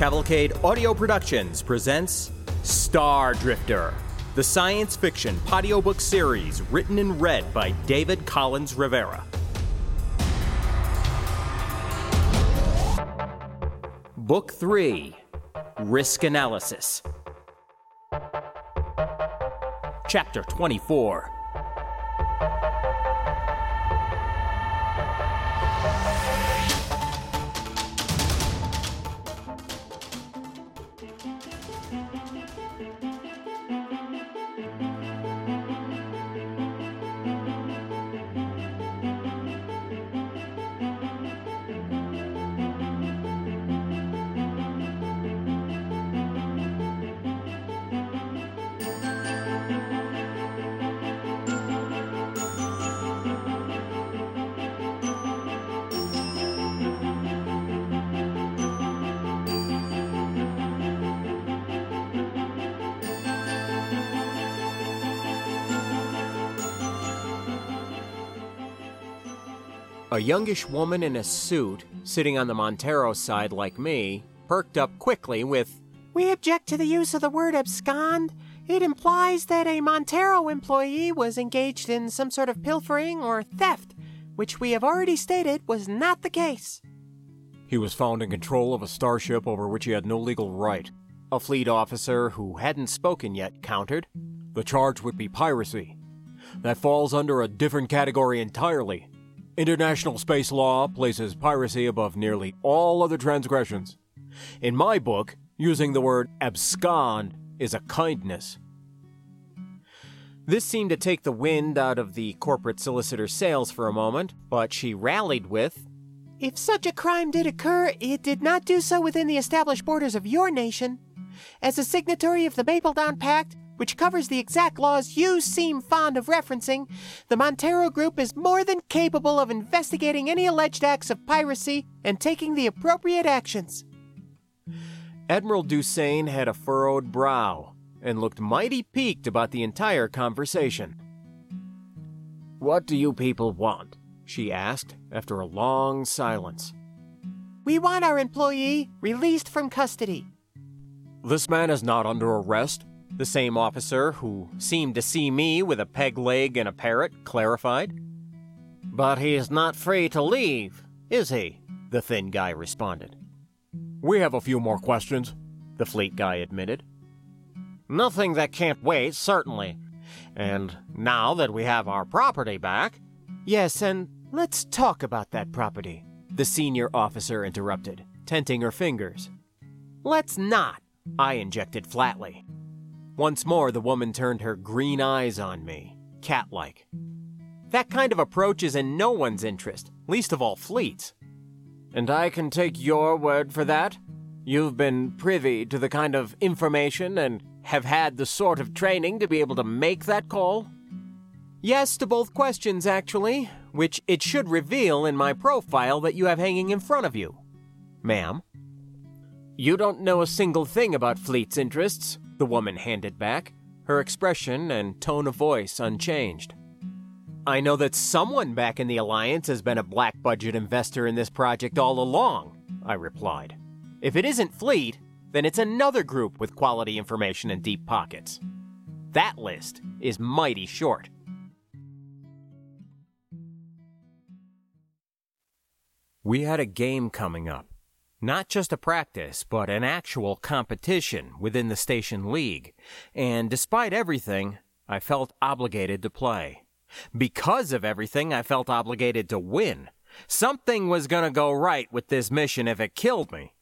Cavalcade Audio Productions presents Star Drifter, the science fiction patio audiobook series written and read by David Collins Rivera. Book 3 Risk Analysis. Chapter 24 youngish woman in a suit, sitting on the Montero side like me, perked up quickly with, We object to the use of the word abscond. It implies that a Montero employee was engaged in some sort of pilfering or theft, which we have already stated was not the case. He was found in control of a starship over which he had no legal right. A fleet officer who hadn't spoken yet countered. The charge would be piracy. That falls under a different category entirely. International space law places piracy above nearly all other transgressions. In my book, using the word abscond is a kindness. This seemed to take the wind out of the corporate solicitor's sails for a moment, but she rallied with, If such a crime did occur, it did not do so within the established borders of your nation. As a signatory of the Mapledown Pact, which covers the exact laws you seem fond of referencing, the Montero Group is more than capable of investigating any alleged acts of piracy and taking the appropriate actions. Admiral Dusain had a furrowed brow and looked mighty piqued about the entire conversation. What do you people want? she asked after a long silence. We want our employee released from custody. This man is not under arrest, the same officer, who seemed to see me with a peg leg and a parrot, clarified. But he is not free to leave, is he? The thin guy responded. We have a few more questions, the fleet guy admitted. Nothing that can't wait, certainly. And now that we have our property back. Yes, and let's talk about that property, the senior officer interrupted, tenting her fingers. Let's not, I injected flatly. Once more, the woman turned her green eyes on me, cat like. That kind of approach is in no one's interest, least of all Fleet's. And I can take your word for that? You've been privy to the kind of information and have had the sort of training to be able to make that call? Yes to both questions, actually, which it should reveal in my profile that you have hanging in front of you. Ma'am. You don't know a single thing about Fleet's interests, the woman handed back, her expression and tone of voice unchanged. I know that someone back in the Alliance has been a black budget investor in this project all along, I replied. If it isn't Fleet, then it's another group with quality information and deep pockets. That list is mighty short. We had a game coming up. Not just a practice, but an actual competition within the station league. And despite everything, I felt obligated to play. Because of everything, I felt obligated to win. Something was going to go right with this mission if it killed me.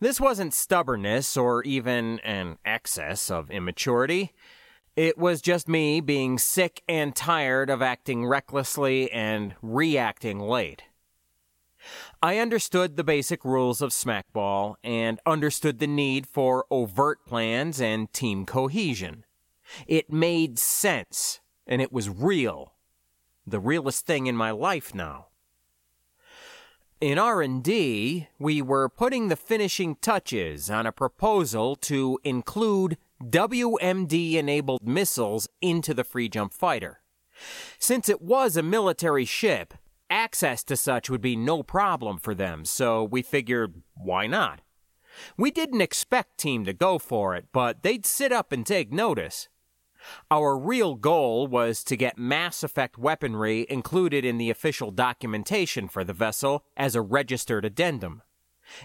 This wasn't stubbornness or even an excess of immaturity. It was just me being sick and tired of acting recklessly and reacting late. I understood the basic rules of smackball and understood the need for overt plans and team cohesion. It made sense, and it was real. The realest thing in my life now. In R&D, we were putting the finishing touches on a proposal to include WMD-enabled missiles into the free jump fighter. Since it was a military ship, access to such would be no problem for them, so we figured, why not? We didn't expect Team to go for it, but they'd sit up and take notice. Our real goal was to get Mass Effect weaponry included in the official documentation for the vessel as a registered addendum.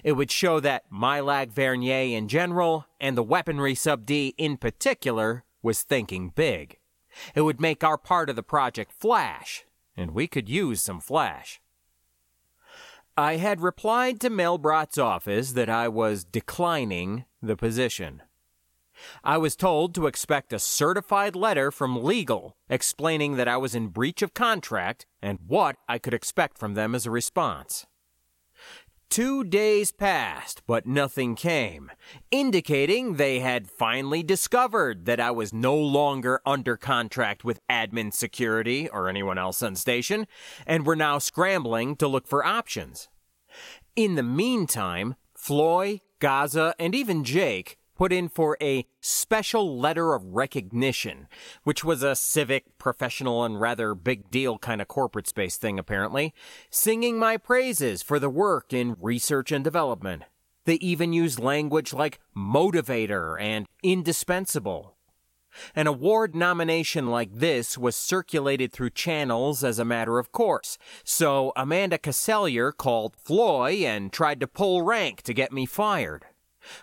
It would show that Mylag Vernier in general, and the weaponry sub D in particular, was thinking big. It would make our part of the project flash, and we could use some flash. I had replied to Melbrot's office that I was declining the position. I was told to expect a certified letter from legal explaining that I was in breach of contract and what I could expect from them as a response. Two days passed, but nothing came, indicating they had finally discovered that I was no longer under contract with admin security or anyone else on station, and were now scrambling to look for options. In the meantime, Floy, Gaza, and even Jake put in for a special letter of recognition, which was a civic, professional, and rather big deal kind of corporate space thing, apparently, singing my praises for the work in research and development. They even used language like motivator and indispensable. An award nomination like this was circulated through channels as a matter of course, so Amanda Casselier called Floy and tried to pull rank to get me fired.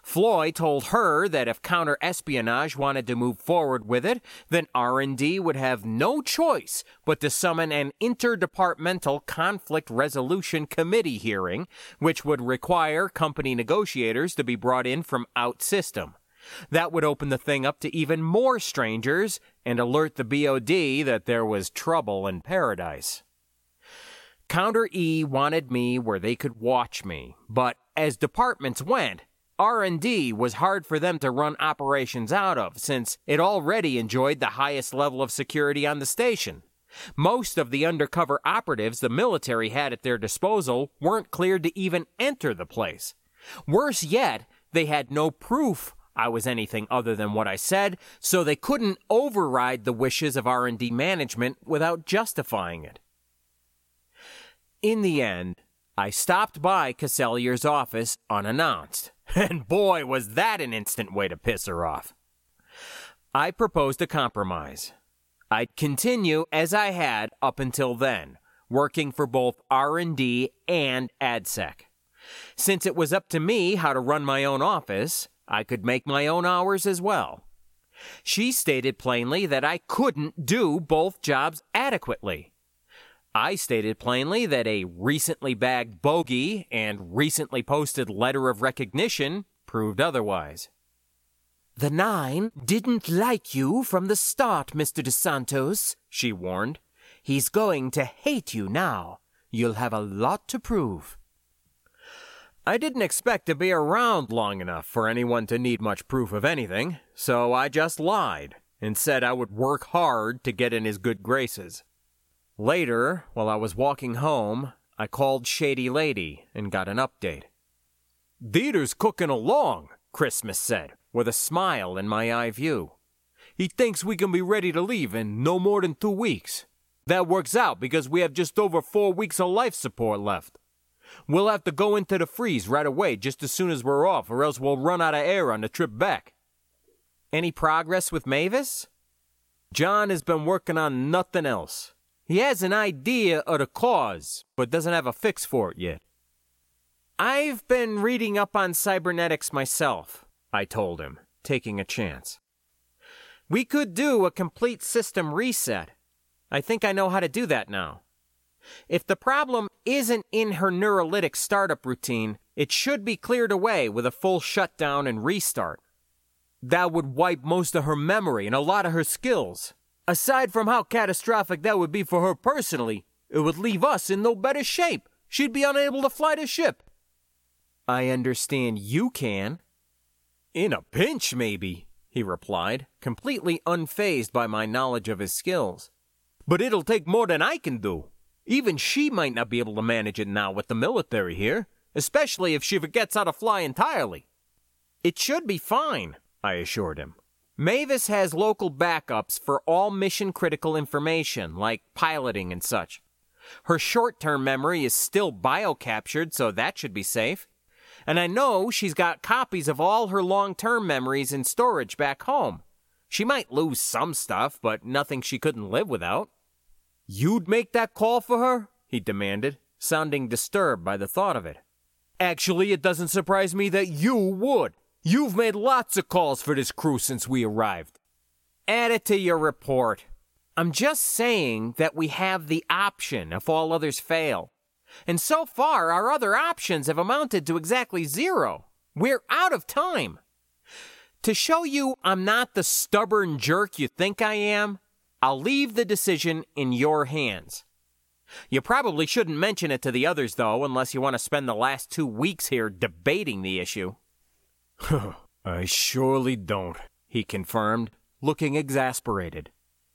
Floy told her that if counter-espionage wanted to move forward with it, then R&D would have no choice but to summon an interdepartmental conflict resolution committee hearing, which would require company negotiators to be brought in from out system. That would open the thing up to even more strangers and alert the BOD that there was trouble in paradise. Counter E wanted me where they could watch me, but as departments went, R&D was hard for them to run operations out of since it already enjoyed the highest level of security on the station. Most of the undercover operatives the military had at their disposal weren't cleared to even enter the place. Worse yet, they had no proof I was anything other than what I said, so they couldn't override the wishes of R&D management without justifying it. In the end, I stopped by Casselier's office unannounced. And boy, was that an instant way to piss her off. I proposed a compromise. I'd continue as I had up until then, working for both R&D and AdSec. Since it was up to me how to run my own office, I could make my own hours as well. She stated plainly that I couldn't do both jobs adequately. I stated plainly that a recently bagged bogey and recently posted letter of recognition proved otherwise. The Nine didn't like you from the start, Mr. DeSantos, she warned. He's going to hate you now. You'll have a lot to prove. I didn't expect to be around long enough for anyone to need much proof of anything, so I just lied and said I would work hard to get in his good graces. Later, while I was walking home, I called Shady Lady and got an update. Dieter's cooking along, Christmas said, with a smile in my eye view. He thinks we can be ready to leave in no more than two weeks. That works out because we have just over four weeks of life support left. We'll have to go into the freeze right away just as soon as we're off, or else we'll run out of air on the trip back. Any progress with Mavis? John has been working on nothing else. He has an idea of the cause, but doesn't have a fix for it yet. I've been reading up on cybernetics myself, I told him, taking a chance. We could do a complete system reset. I think I know how to do that now. If the problem isn't in her neurolytic startup routine, it should be cleared away with a full shutdown and restart. That would wipe most of her memory and a lot of her skills. Aside from how catastrophic that would be for her personally, it would leave us in no better shape. She'd be unable to fly the ship. I understand you can. In a pinch, maybe, he replied, completely unfazed by my knowledge of his skills. But it'll take more than I can do. Even she might not be able to manage it now with the military here, especially if she forgets how to fly entirely. It should be fine, I assured him. Mavis has local backups for all mission critical information, like piloting and such. Her short term memory is still biocaptured, so that should be safe. And I know she's got copies of all her long term memories in storage back home. She might lose some stuff, but nothing she couldn't live without. You'd make that call for her? he demanded, sounding disturbed by the thought of it. Actually, it doesn't surprise me that you would. You've made lots of calls for this crew since we arrived. Add it to your report. I'm just saying that we have the option if all others fail. And so far, our other options have amounted to exactly zero. We're out of time. To show you I'm not the stubborn jerk you think I am, I'll leave the decision in your hands. You probably shouldn't mention it to the others, though, unless you want to spend the last two weeks here debating the issue. I surely don't, he confirmed, looking exasperated.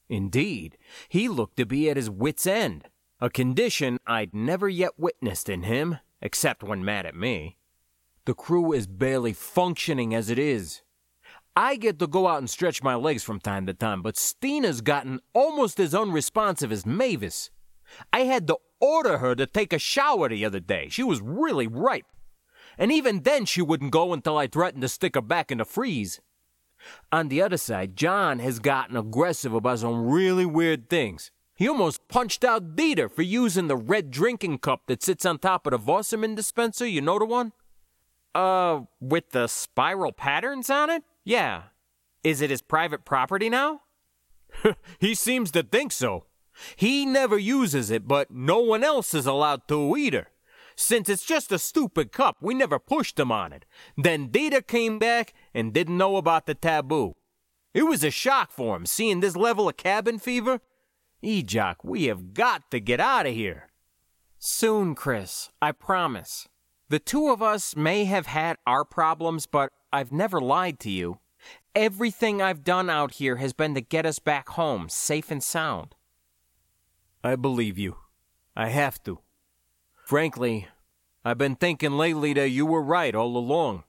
Indeed, he looked to be at his wits' end, a condition I'd never yet witnessed in him, except when mad at me. The crew is barely functioning as it is. I get to go out and stretch my legs from time to time, but Stina's gotten almost as unresponsive as Mavis. I had to order her to take a shower the other day. She was really ripe. And even then, she wouldn't go until I threatened to stick her back in the freeze. On the other side, John has gotten aggressive about some really weird things. He almost punched out Dieter for using the red drinking cup that sits on top of the Wasserman dispenser. You know the one? Uh, with the spiral patterns on it? Yeah. Is it his private property now? he seems to think so. He never uses it, but no one else is allowed to either. Since it's just a stupid cup, we never pushed him on it. Then Dieter came back and didn't know about the taboo. It was a shock for him seeing this level of cabin fever. Ejok, we have got to get out of here. Soon, Chris, I promise. The two of us may have had our problems, but I've never lied to you. Everything I've done out here has been to get us back home, safe and sound. I believe you. I have to. Frankly, I've been thinking lately that you were right all along.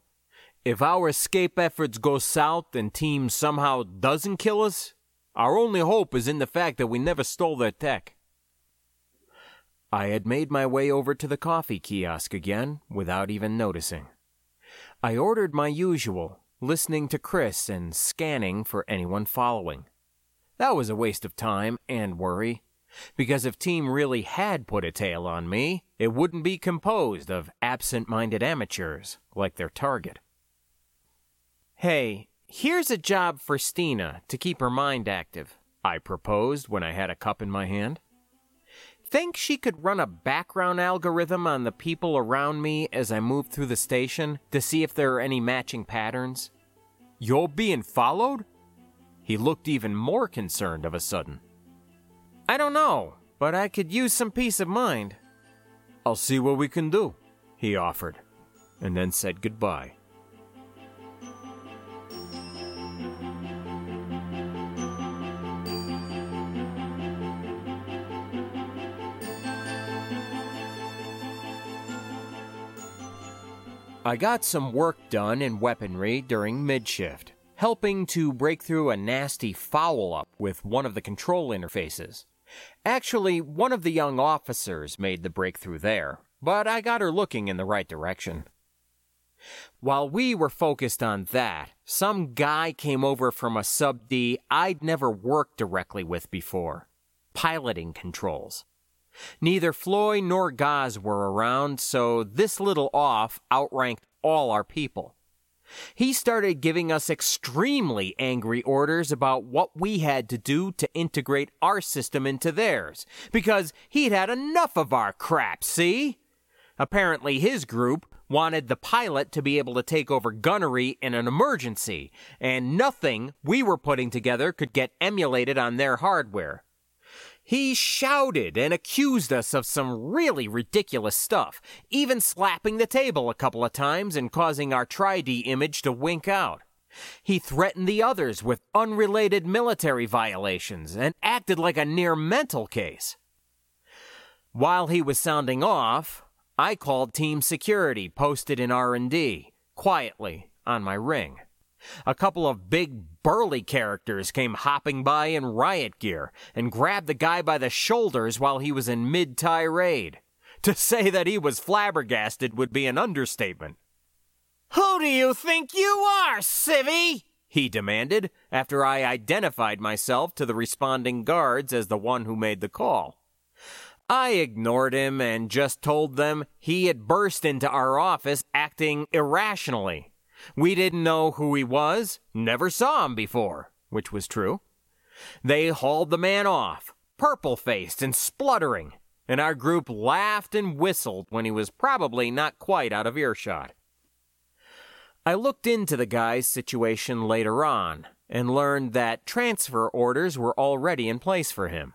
If our escape efforts go south and Team somehow doesn't kill us, our only hope is in the fact that we never stole their tech. I had made my way over to the coffee kiosk again without even noticing. I ordered my usual, listening to Chris and scanning for anyone following. That was a waste of time and worry because if Team really had put a tail on me, it wouldn't be composed of absent minded amateurs like their target. Hey, here's a job for Stina to keep her mind active, I proposed when I had a cup in my hand. Think she could run a background algorithm on the people around me as I move through the station to see if there are any matching patterns? You're being followed? He looked even more concerned of a sudden. I don't know, but I could use some peace of mind. I'll see what we can do, he offered, and then said goodbye. I got some work done in weaponry during midshift, helping to break through a nasty foul up with one of the control interfaces. Actually, one of the young officers made the breakthrough there, but I got her looking in the right direction. While we were focused on that, some guy came over from a sub D I'd never worked directly with before piloting controls. Neither Floy nor Gaz were around, so this little off outranked all our people. He started giving us extremely angry orders about what we had to do to integrate our system into theirs, because he'd had enough of our crap, see? Apparently, his group wanted the pilot to be able to take over gunnery in an emergency, and nothing we were putting together could get emulated on their hardware. He shouted and accused us of some really ridiculous stuff, even slapping the table a couple of times and causing our Tri-D image to wink out. He threatened the others with unrelated military violations and acted like a near mental case. While he was sounding off, I called team security posted in R&D quietly on my ring. A couple of big burly characters came hopping by in riot gear and grabbed the guy by the shoulders while he was in mid tirade. To say that he was flabbergasted would be an understatement. Who do you think you are, civvy? He demanded after I identified myself to the responding guards as the one who made the call. I ignored him and just told them he had burst into our office acting irrationally. We didn't know who he was, never saw him before, which was true. They hauled the man off, purple faced and spluttering, and our group laughed and whistled when he was probably not quite out of earshot. I looked into the guy's situation later on and learned that transfer orders were already in place for him.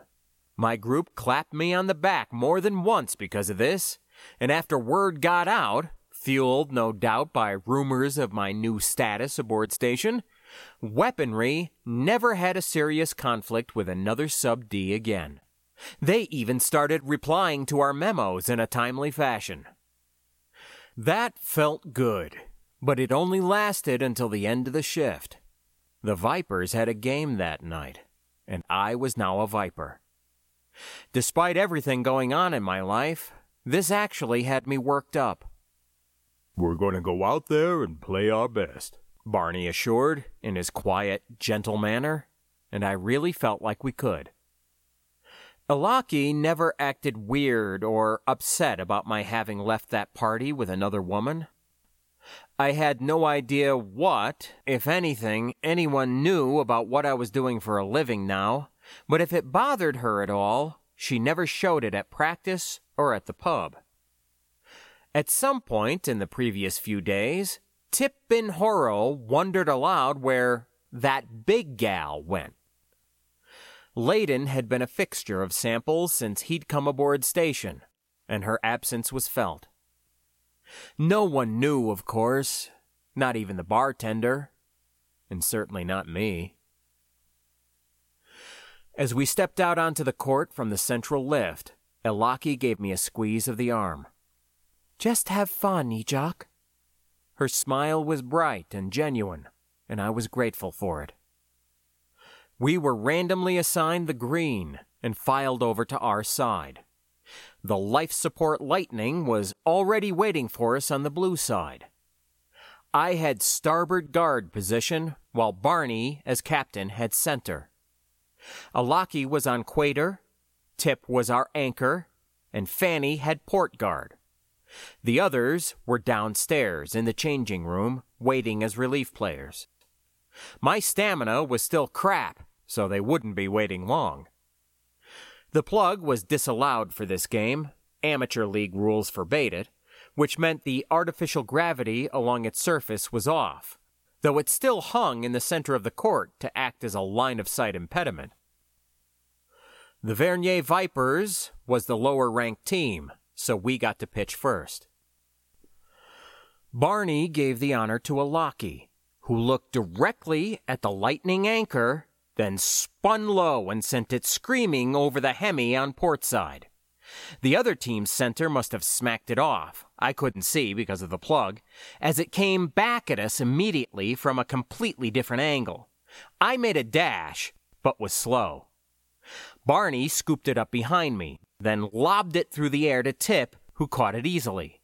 My group clapped me on the back more than once because of this, and after word got out, fueled no doubt by rumors of my new status aboard station, weaponry never had a serious conflict with another sub D again. They even started replying to our memos in a timely fashion. That felt good, but it only lasted until the end of the shift. The Vipers had a game that night, and I was now a Viper. Despite everything going on in my life, this actually had me worked up. We're going to go out there and play our best, Barney assured in his quiet, gentle manner, and I really felt like we could. Alaki never acted weird or upset about my having left that party with another woman. I had no idea what, if anything, anyone knew about what I was doing for a living now, but if it bothered her at all, she never showed it at practice or at the pub. At some point in the previous few days, Tip Bin Horo wondered aloud where that big gal went. Layden had been a fixture of samples since he'd come aboard station, and her absence was felt. No one knew, of course, not even the bartender, and certainly not me. As we stepped out onto the court from the central lift, Elaki gave me a squeeze of the arm. Just have fun, Ejok. Her smile was bright and genuine, and I was grateful for it. We were randomly assigned the green and filed over to our side. The life support lightning was already waiting for us on the blue side. I had starboard guard position, while Barney, as captain, had center. Alaki was on quater, Tip was our anchor, and Fanny had port guard. The others were downstairs in the changing room, waiting as relief players. My stamina was still crap, so they wouldn't be waiting long. The plug was disallowed for this game, amateur league rules forbade it, which meant the artificial gravity along its surface was off, though it still hung in the center of the court to act as a line of sight impediment. The Vernier Vipers was the lower ranked team, so we got to pitch first. Barney gave the honor to a Alaki, who looked directly at the lightning anchor, then spun low and sent it screaming over the Hemi on port side. The other team's center must have smacked it off. I couldn't see because of the plug, as it came back at us immediately from a completely different angle. I made a dash, but was slow. Barney scooped it up behind me, then lobbed it through the air to Tip, who caught it easily.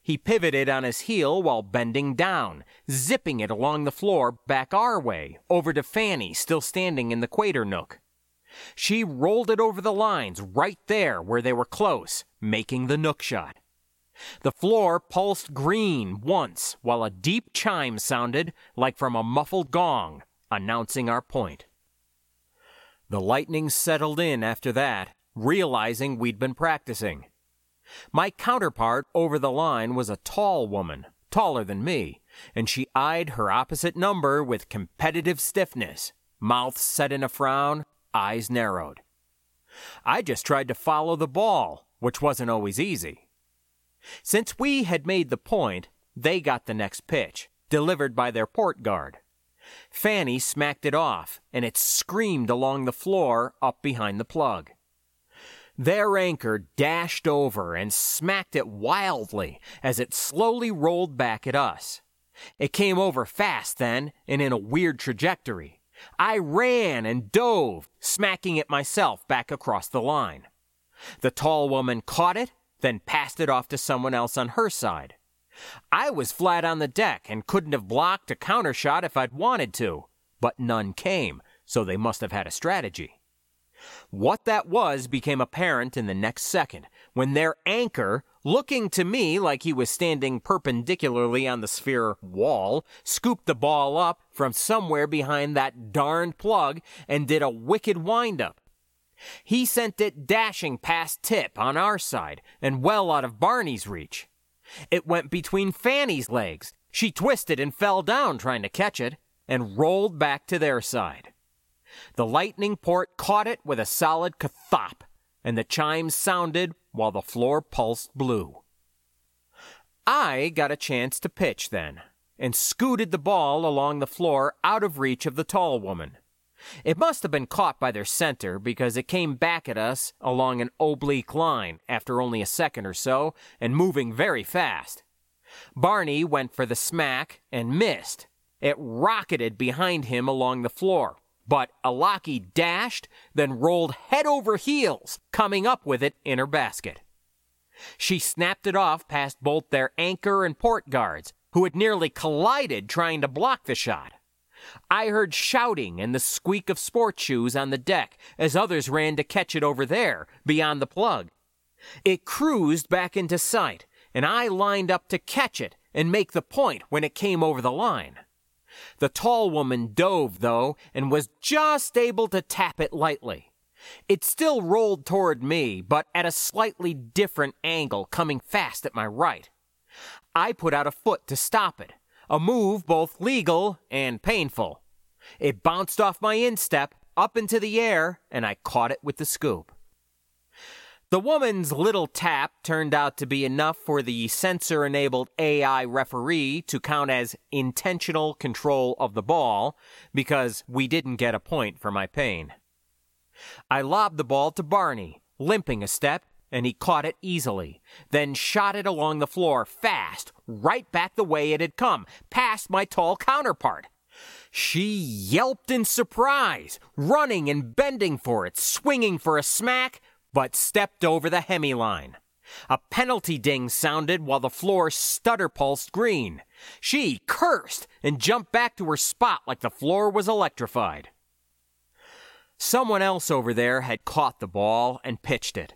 He pivoted on his heel while bending down, zipping it along the floor back our way, over to Fanny, still standing in the quater nook. She rolled it over the lines right there where they were close, making the nook shot. The floor pulsed green once while a deep chime sounded like from a muffled gong, announcing our point. The lightning settled in after that, realizing we'd been practicing. My counterpart over the line was a tall woman, taller than me, and she eyed her opposite number with competitive stiffness, mouth set in a frown, eyes narrowed. I just tried to follow the ball, which wasn't always easy. Since we had made the point, they got the next pitch, delivered by their port guard. Fanny smacked it off, and it screamed along the floor up behind the plug. Their anchor dashed over and smacked it wildly as it slowly rolled back at us. It came over fast then and in a weird trajectory. I ran and dove, smacking it myself back across the line. The tall woman caught it, then passed it off to someone else on her side. I was flat on the deck and couldn't have blocked a counter shot if I'd wanted to, but none came, so they must have had a strategy. What that was became apparent in the next second when their anchor, looking to me like he was standing perpendicularly on the sphere wall, scooped the ball up from somewhere behind that darned plug and did a wicked wind up. He sent it dashing past Tip on our side and well out of Barney's reach. It went between Fanny's legs. She twisted and fell down trying to catch it and rolled back to their side. The lightning port caught it with a solid kathop, and the chimes sounded while the floor pulsed blue. I got a chance to pitch then, and scooted the ball along the floor out of reach of the tall woman. It must have been caught by their center because it came back at us along an oblique line after only a second or so and moving very fast. Barney went for the smack and missed. It rocketed behind him along the floor, but Alaki dashed, then rolled head over heels, coming up with it in her basket. She snapped it off past both their anchor and port guards, who had nearly collided trying to block the shot. I heard shouting and the squeak of sport shoes on the deck as others ran to catch it over there, beyond the plug. It cruised back into sight, and I lined up to catch it and make the point when it came over the line. The tall woman dove, though, and was just able to tap it lightly. It still rolled toward me, but at a slightly different angle, coming fast at my right. I put out a foot to stop it, a move both legal and painful. It bounced off my instep, up into the air, and I caught it with the scoop. The woman's little tap turned out to be enough for the sensor enabled AI referee to count as intentional control of the ball because we didn't get a point for my pain. I lobbed the ball to Barney, limping a step, and he caught it easily, then shot it along the floor fast, right back the way it had come, past my tall counterpart. She yelped in surprise, running and bending for it, swinging for a smack, but stepped over the hemi line. A penalty ding sounded while the floor stutter pulsed green. She cursed and jumped back to her spot like the floor was electrified. Someone else over there had caught the ball and pitched it.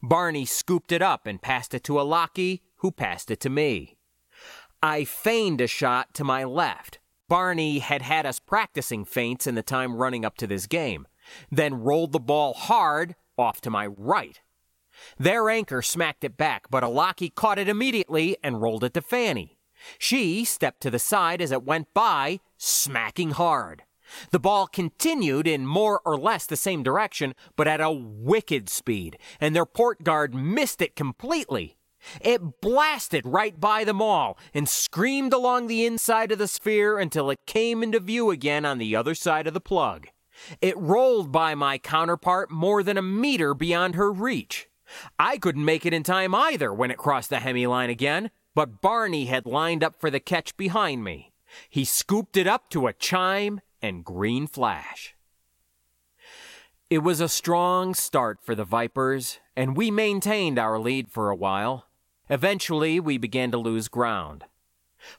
Barney scooped it up and passed it to a Alaki, who passed it to me. I feigned a shot to my left. Barney had had us practicing feints in the time running up to this game, then rolled the ball hard off to my right. Their anchor smacked it back, but Alaki caught it immediately and rolled it to Fanny. She stepped to the side as it went by, smacking hard. The ball continued in more or less the same direction, but at a wicked speed, and their port guard missed it completely. It blasted right by them all and screamed along the inside of the sphere until it came into view again on the other side of the plug. It rolled by my counterpart more than a meter beyond her reach. I couldn't make it in time either when it crossed the hemi line again, but Barney had lined up for the catch behind me. He scooped it up to a chime and green flash. It was a strong start for the Vipers, and we maintained our lead for a while. Eventually, we began to lose ground.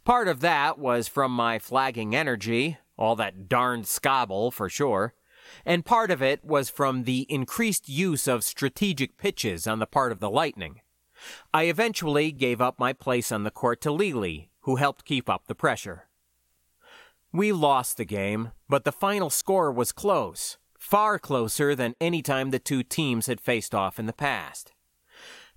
Part of that was from my flagging energy, all that darned scabble for sure, and part of it was from the increased use of strategic pitches on the part of the Lightning. I eventually gave up my place on the court to Lily, who helped keep up the pressure. We lost the game, but the final score was close, far closer than any time the two teams had faced off in the past.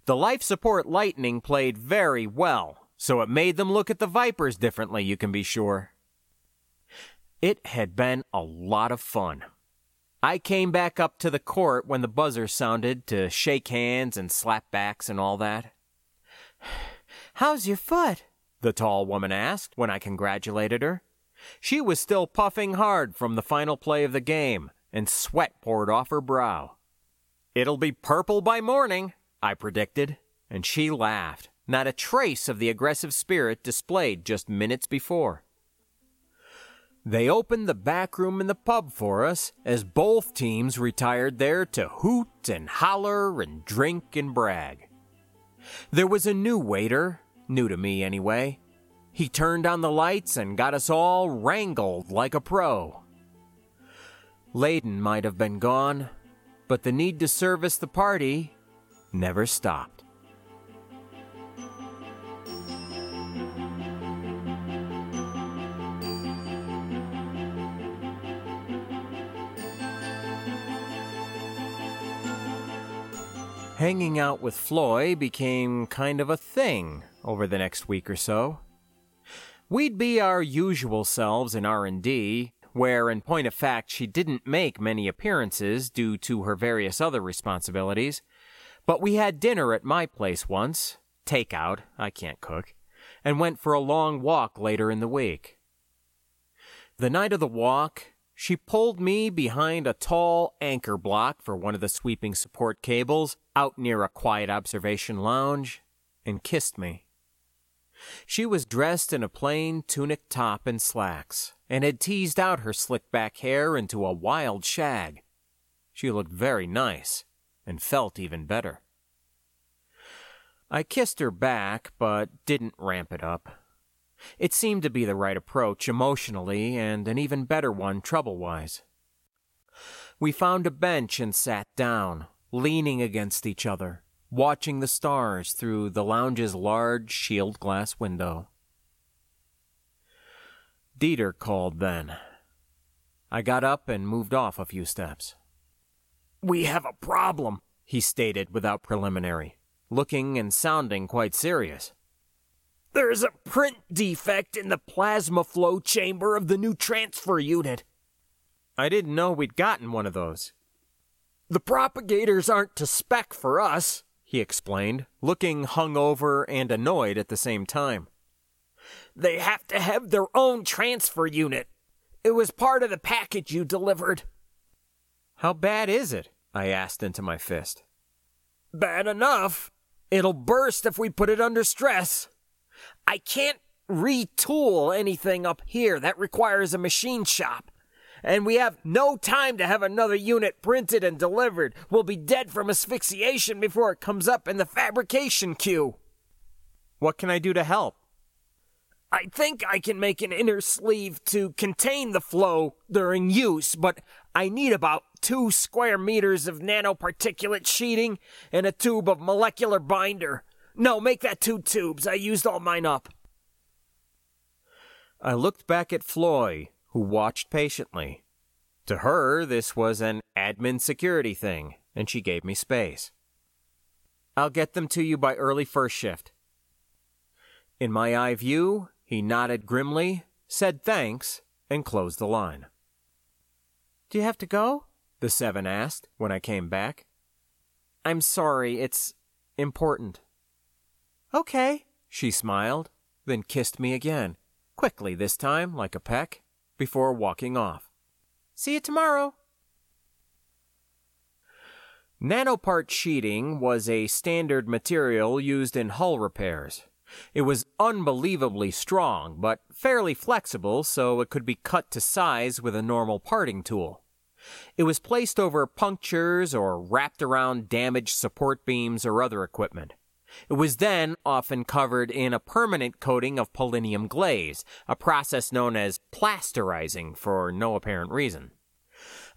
The life support Lightning played very well, so it made them look at the Vipers differently, you can be sure. It had been a lot of fun. I came back up to the court when the buzzer sounded to shake hands and slap backs and all that. How's your foot? The tall woman asked when I congratulated her. She was still puffing hard from the final play of the game, and sweat poured off her brow. It'll be purple by morning, I predicted, and she laughed, not a trace of the aggressive spirit displayed just minutes before. They opened the back room in the pub for us as both teams retired there to hoot and holler and drink and brag. There was a new waiter, new to me anyway. He turned on the lights and got us all wrangled like a pro. Layden might have been gone, but the need to service the party never stopped. Hanging out with Floy became kind of a thing over the next week or so. We'd be our usual selves in R&D, where in point of fact she didn't make many appearances due to her various other responsibilities, but we had dinner at my place once, takeout, I can't cook, and went for a long walk later in the week. The night of the walk, she pulled me behind a tall anchor block for one of the sweeping support cables out near a quiet observation lounge and kissed me. She was dressed in a plain tunic top and slacks and had teased out her slick back hair into a wild shag. She looked very nice and felt even better. I kissed her back, but didn't ramp it up. It seemed to be the right approach emotionally, and an even better one trouble wise. We found a bench and sat down, leaning against each other, watching the stars through the lounge's large shield glass window. Dieter called then. I got up and moved off a few steps. We have a problem, he stated without preliminary, looking and sounding quite serious. There's a print defect in the plasma flow chamber of the new transfer unit. I didn't know we'd gotten one of those. The propagators aren't to spec for us, he explained, looking hungover and annoyed at the same time. They have to have their own transfer unit. It was part of the package you delivered. How bad is it? I asked into my fist. Bad enough. It'll burst if we put it under stress. I can't retool anything up here. That requires a machine shop. And we have no time to have another unit printed and delivered. We'll be dead from asphyxiation before it comes up in the fabrication queue. What can I do to help? I think I can make an inner sleeve to contain the flow during use, but I need about two square meters of nanoparticulate sheeting and a tube of molecular binder. No, make that two tubes. I used all mine up. I looked back at Floy, who watched patiently. To her, this was an admin security thing, and she gave me space. I'll get them to you by early first shift. In my eye view, he nodded grimly, said thanks, and closed the line. Do you have to go? The seven asked when I came back. I'm sorry, it's important. Okay, she smiled, then kissed me again, quickly this time, like a peck, before walking off. See you tomorrow. Nanopart sheeting was a standard material used in hull repairs. It was unbelievably strong, but fairly flexible so it could be cut to size with a normal parting tool. It was placed over punctures or wrapped around damaged support beams or other equipment. It was then often covered in a permanent coating of polonium glaze, a process known as plasterizing for no apparent reason.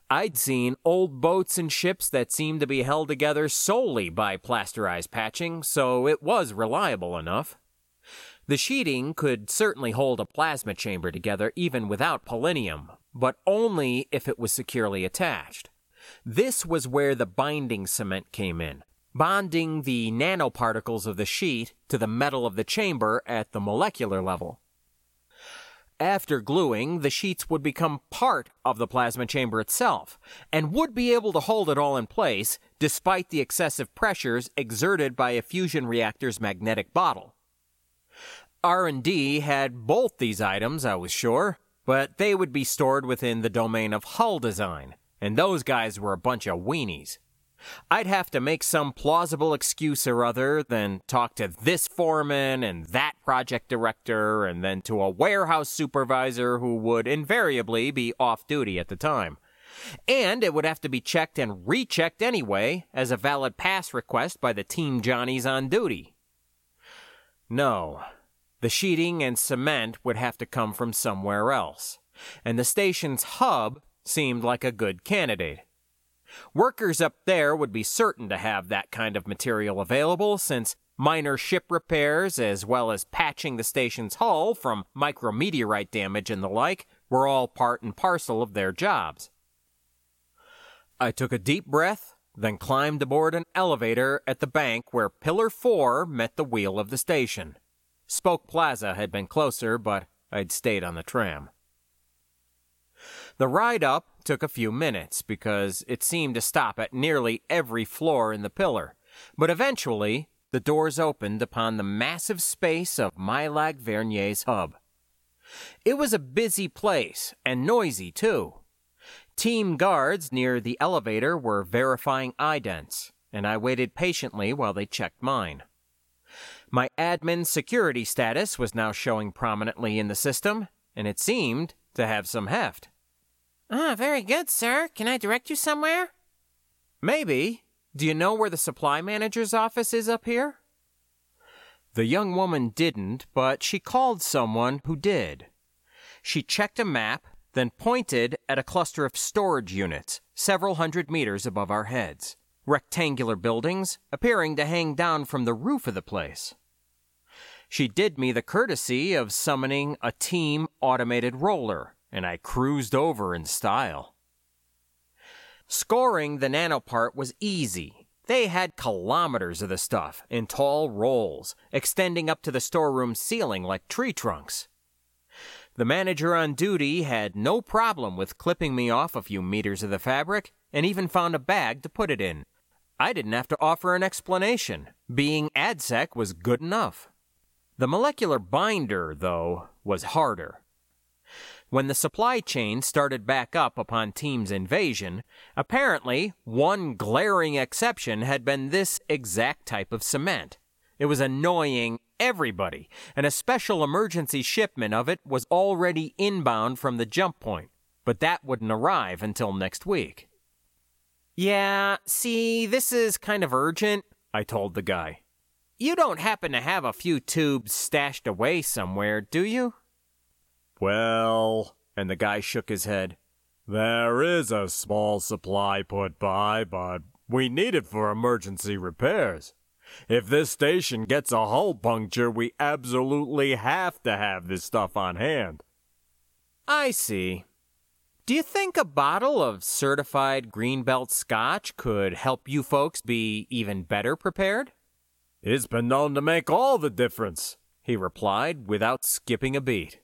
I'd seen old boats and ships that seemed to be held together solely by plasterized patching, so it was reliable enough. The sheeting could certainly hold a plasma chamber together even without polonium, but only if it was securely attached. This was where the binding cement came in, bonding the nanoparticles of the sheet to the metal of the chamber at the molecular level. After gluing, the sheets would become part of the plasma chamber itself and would be able to hold it all in place despite the excessive pressures exerted by a fusion reactor's magnetic bottle. R&D had both these items, I was sure, but they would be stored within the domain of hull design, and those guys were a bunch of weenies. I'd have to make some plausible excuse or other, then talk to this foreman and that project director, and then to a warehouse supervisor who would invariably be off duty at the time. And it would have to be checked and rechecked anyway as a valid pass request by the team Johnnies on duty. No. The sheeting and cement would have to come from somewhere else, and the station's hub seemed like a good candidate. Workers up there would be certain to have that kind of material available since minor ship repairs, as well as patching the station's hull from micrometeorite damage and the like, were all part and parcel of their jobs. I took a deep breath, then climbed aboard an elevator at the bank where Pillar 4 met the wheel of the station. Spoke Plaza had been closer, but I'd stayed on the tram. The ride up took a few minutes because it seemed to stop at nearly every floor in the pillar, but eventually the doors opened upon the massive space of Mylag Vernier's hub. It was a busy place and noisy too. Team guards near the elevator were verifying idents, and I waited patiently while they checked mine. My admin security status was now showing prominently in the system, and it seemed to have some heft. Ah, very good, sir. Can I direct you somewhere? Maybe. Do you know where the supply manager's office is up here? The young woman didn't, but she called someone who did. She checked a map, then pointed at a cluster of storage units several hundred meters above our heads, rectangular buildings appearing to hang down from the roof of the place. She did me the courtesy of summoning a team automated roller, and I cruised over in style. Scoring the nanopart was easy. They had kilometers of the stuff in tall rolls, extending up to the storeroom ceiling like tree trunks. The manager on duty had no problem with clipping me off a few meters of the fabric and even found a bag to put it in. I didn't have to offer an explanation. Being ADSEC was good enough. The molecular binder, though, was harder. When the supply chain started back up upon Team's invasion, apparently one glaring exception had been this exact type of cement. It was annoying everybody, and a special emergency shipment of it was already inbound from the jump point, but that wouldn't arrive until next week. Yeah, see, this is kind of urgent, I told the guy. You don't happen to have a few tubes stashed away somewhere, do you? Well, and the guy shook his head. There is a small supply put by, but we need it for emergency repairs. If this station gets a hull puncture, we absolutely have to have this stuff on hand. I see. Do you think a bottle of certified Greenbelt scotch could help you folks be even better prepared? It's been known to make all the difference, he replied without skipping a beat.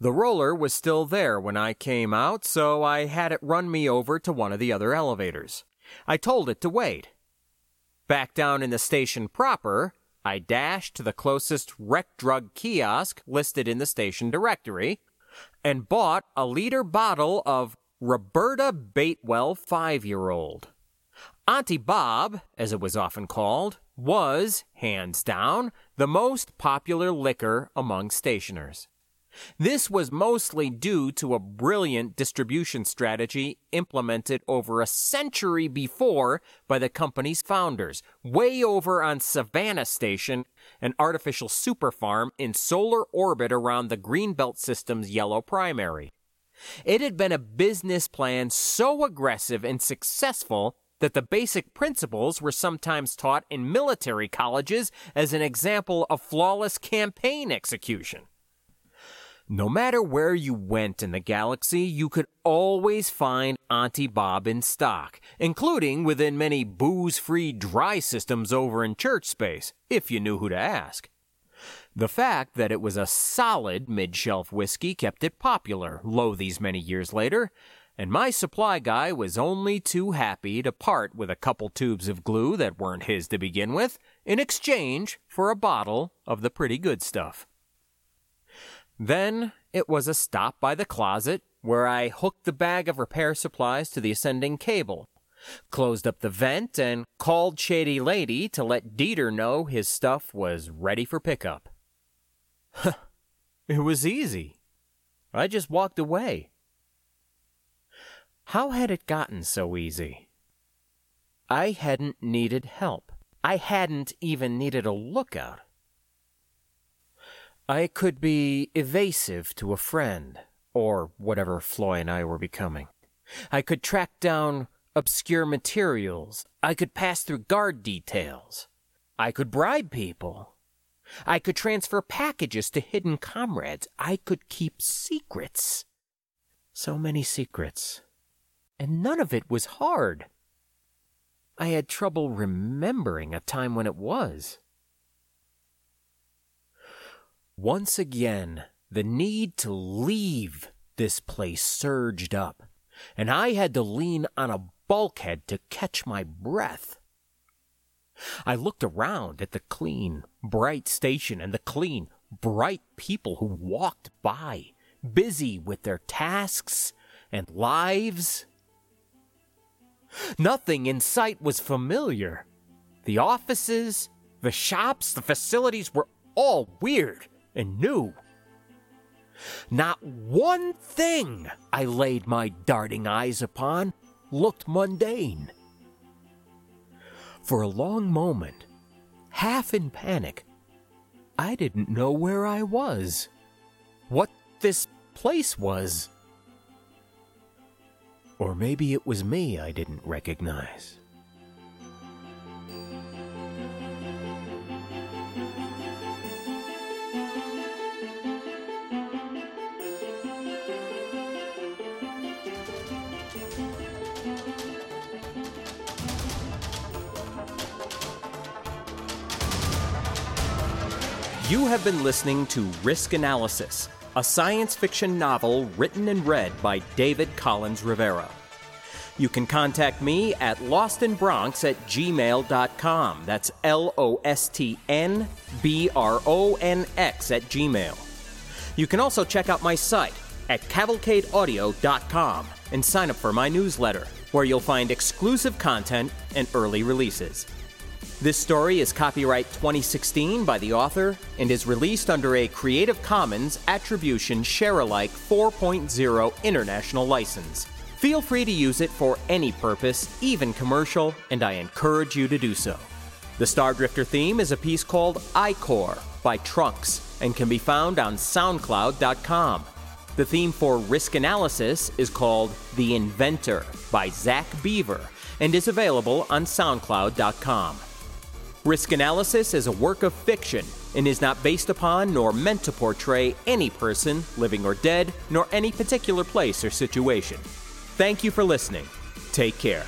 The roller was still there when I came out, so I had it run me over to one of the other elevators. I told it to wait. Back down in the station proper, I dashed to the closest rec drug kiosk listed in the station directory and bought a liter bottle of Roberta Batewell five year old. Auntie Bob, as it was often called, was, hands down, the most popular liquor among stationers. This was mostly due to a brilliant distribution strategy implemented over a century before by the company's founders, way over on Savannah Station, an artificial super farm in solar orbit around the Greenbelt system's yellow primary. It had been a business plan so aggressive and successful that the basic principles were sometimes taught in military colleges as an example of flawless campaign execution. No matter where you went in the galaxy, you could always find Auntie Bob in stock, including within many booze free dry systems over in church space, if you knew who to ask. The fact that it was a solid mid shelf whiskey kept it popular, lo these many years later, and my supply guy was only too happy to part with a couple tubes of glue that weren't his to begin with in exchange for a bottle of the pretty good stuff. Then it was a stop by the closet where I hooked the bag of repair supplies to the ascending cable, closed up the vent, and called Shady Lady to let Dieter know his stuff was ready for pickup. it was easy. I just walked away. How had it gotten so easy? I hadn't needed help. I hadn't even needed a lookout. I could be evasive to a friend, or whatever Floy and I were becoming. I could track down obscure materials. I could pass through guard details. I could bribe people. I could transfer packages to hidden comrades. I could keep secrets. So many secrets. And none of it was hard. I had trouble remembering a time when it was. Once again, the need to leave this place surged up, and I had to lean on a bulkhead to catch my breath. I looked around at the clean, bright station and the clean, bright people who walked by, busy with their tasks and lives. Nothing in sight was familiar. The offices, the shops, the facilities were all weird and new. Not one thing I laid my darting eyes upon looked mundane. For a long moment, half in panic, I didn't know where I was, what this place was. Or maybe it was me I didn't recognize. You have been listening to Risk Analysis, a science fiction novel written and read by David Collins Rivera. You can contact me at lostnbronx at gmail.com. That's L O S T N B R O N X at gmail. You can also check out my site at cavalcadeaudio.com and sign up for my newsletter, where you'll find exclusive content and early releases. This story is copyright 2016 by the author and is released under a Creative Commons Attribution Share Alike 4.0 international license. Feel free to use it for any purpose, even commercial, and I encourage you to do so. The Stardrifter theme is a piece called I-Core by Trunks and can be found on SoundCloud.com. The theme for Risk Analysis is called The Inventor by Zach Beaver and is available on SoundCloud.com. Risk Analysis is a work of fiction and is not based upon nor meant to portray any person, living or dead, nor any particular place or situation. Thank you for listening. Take care.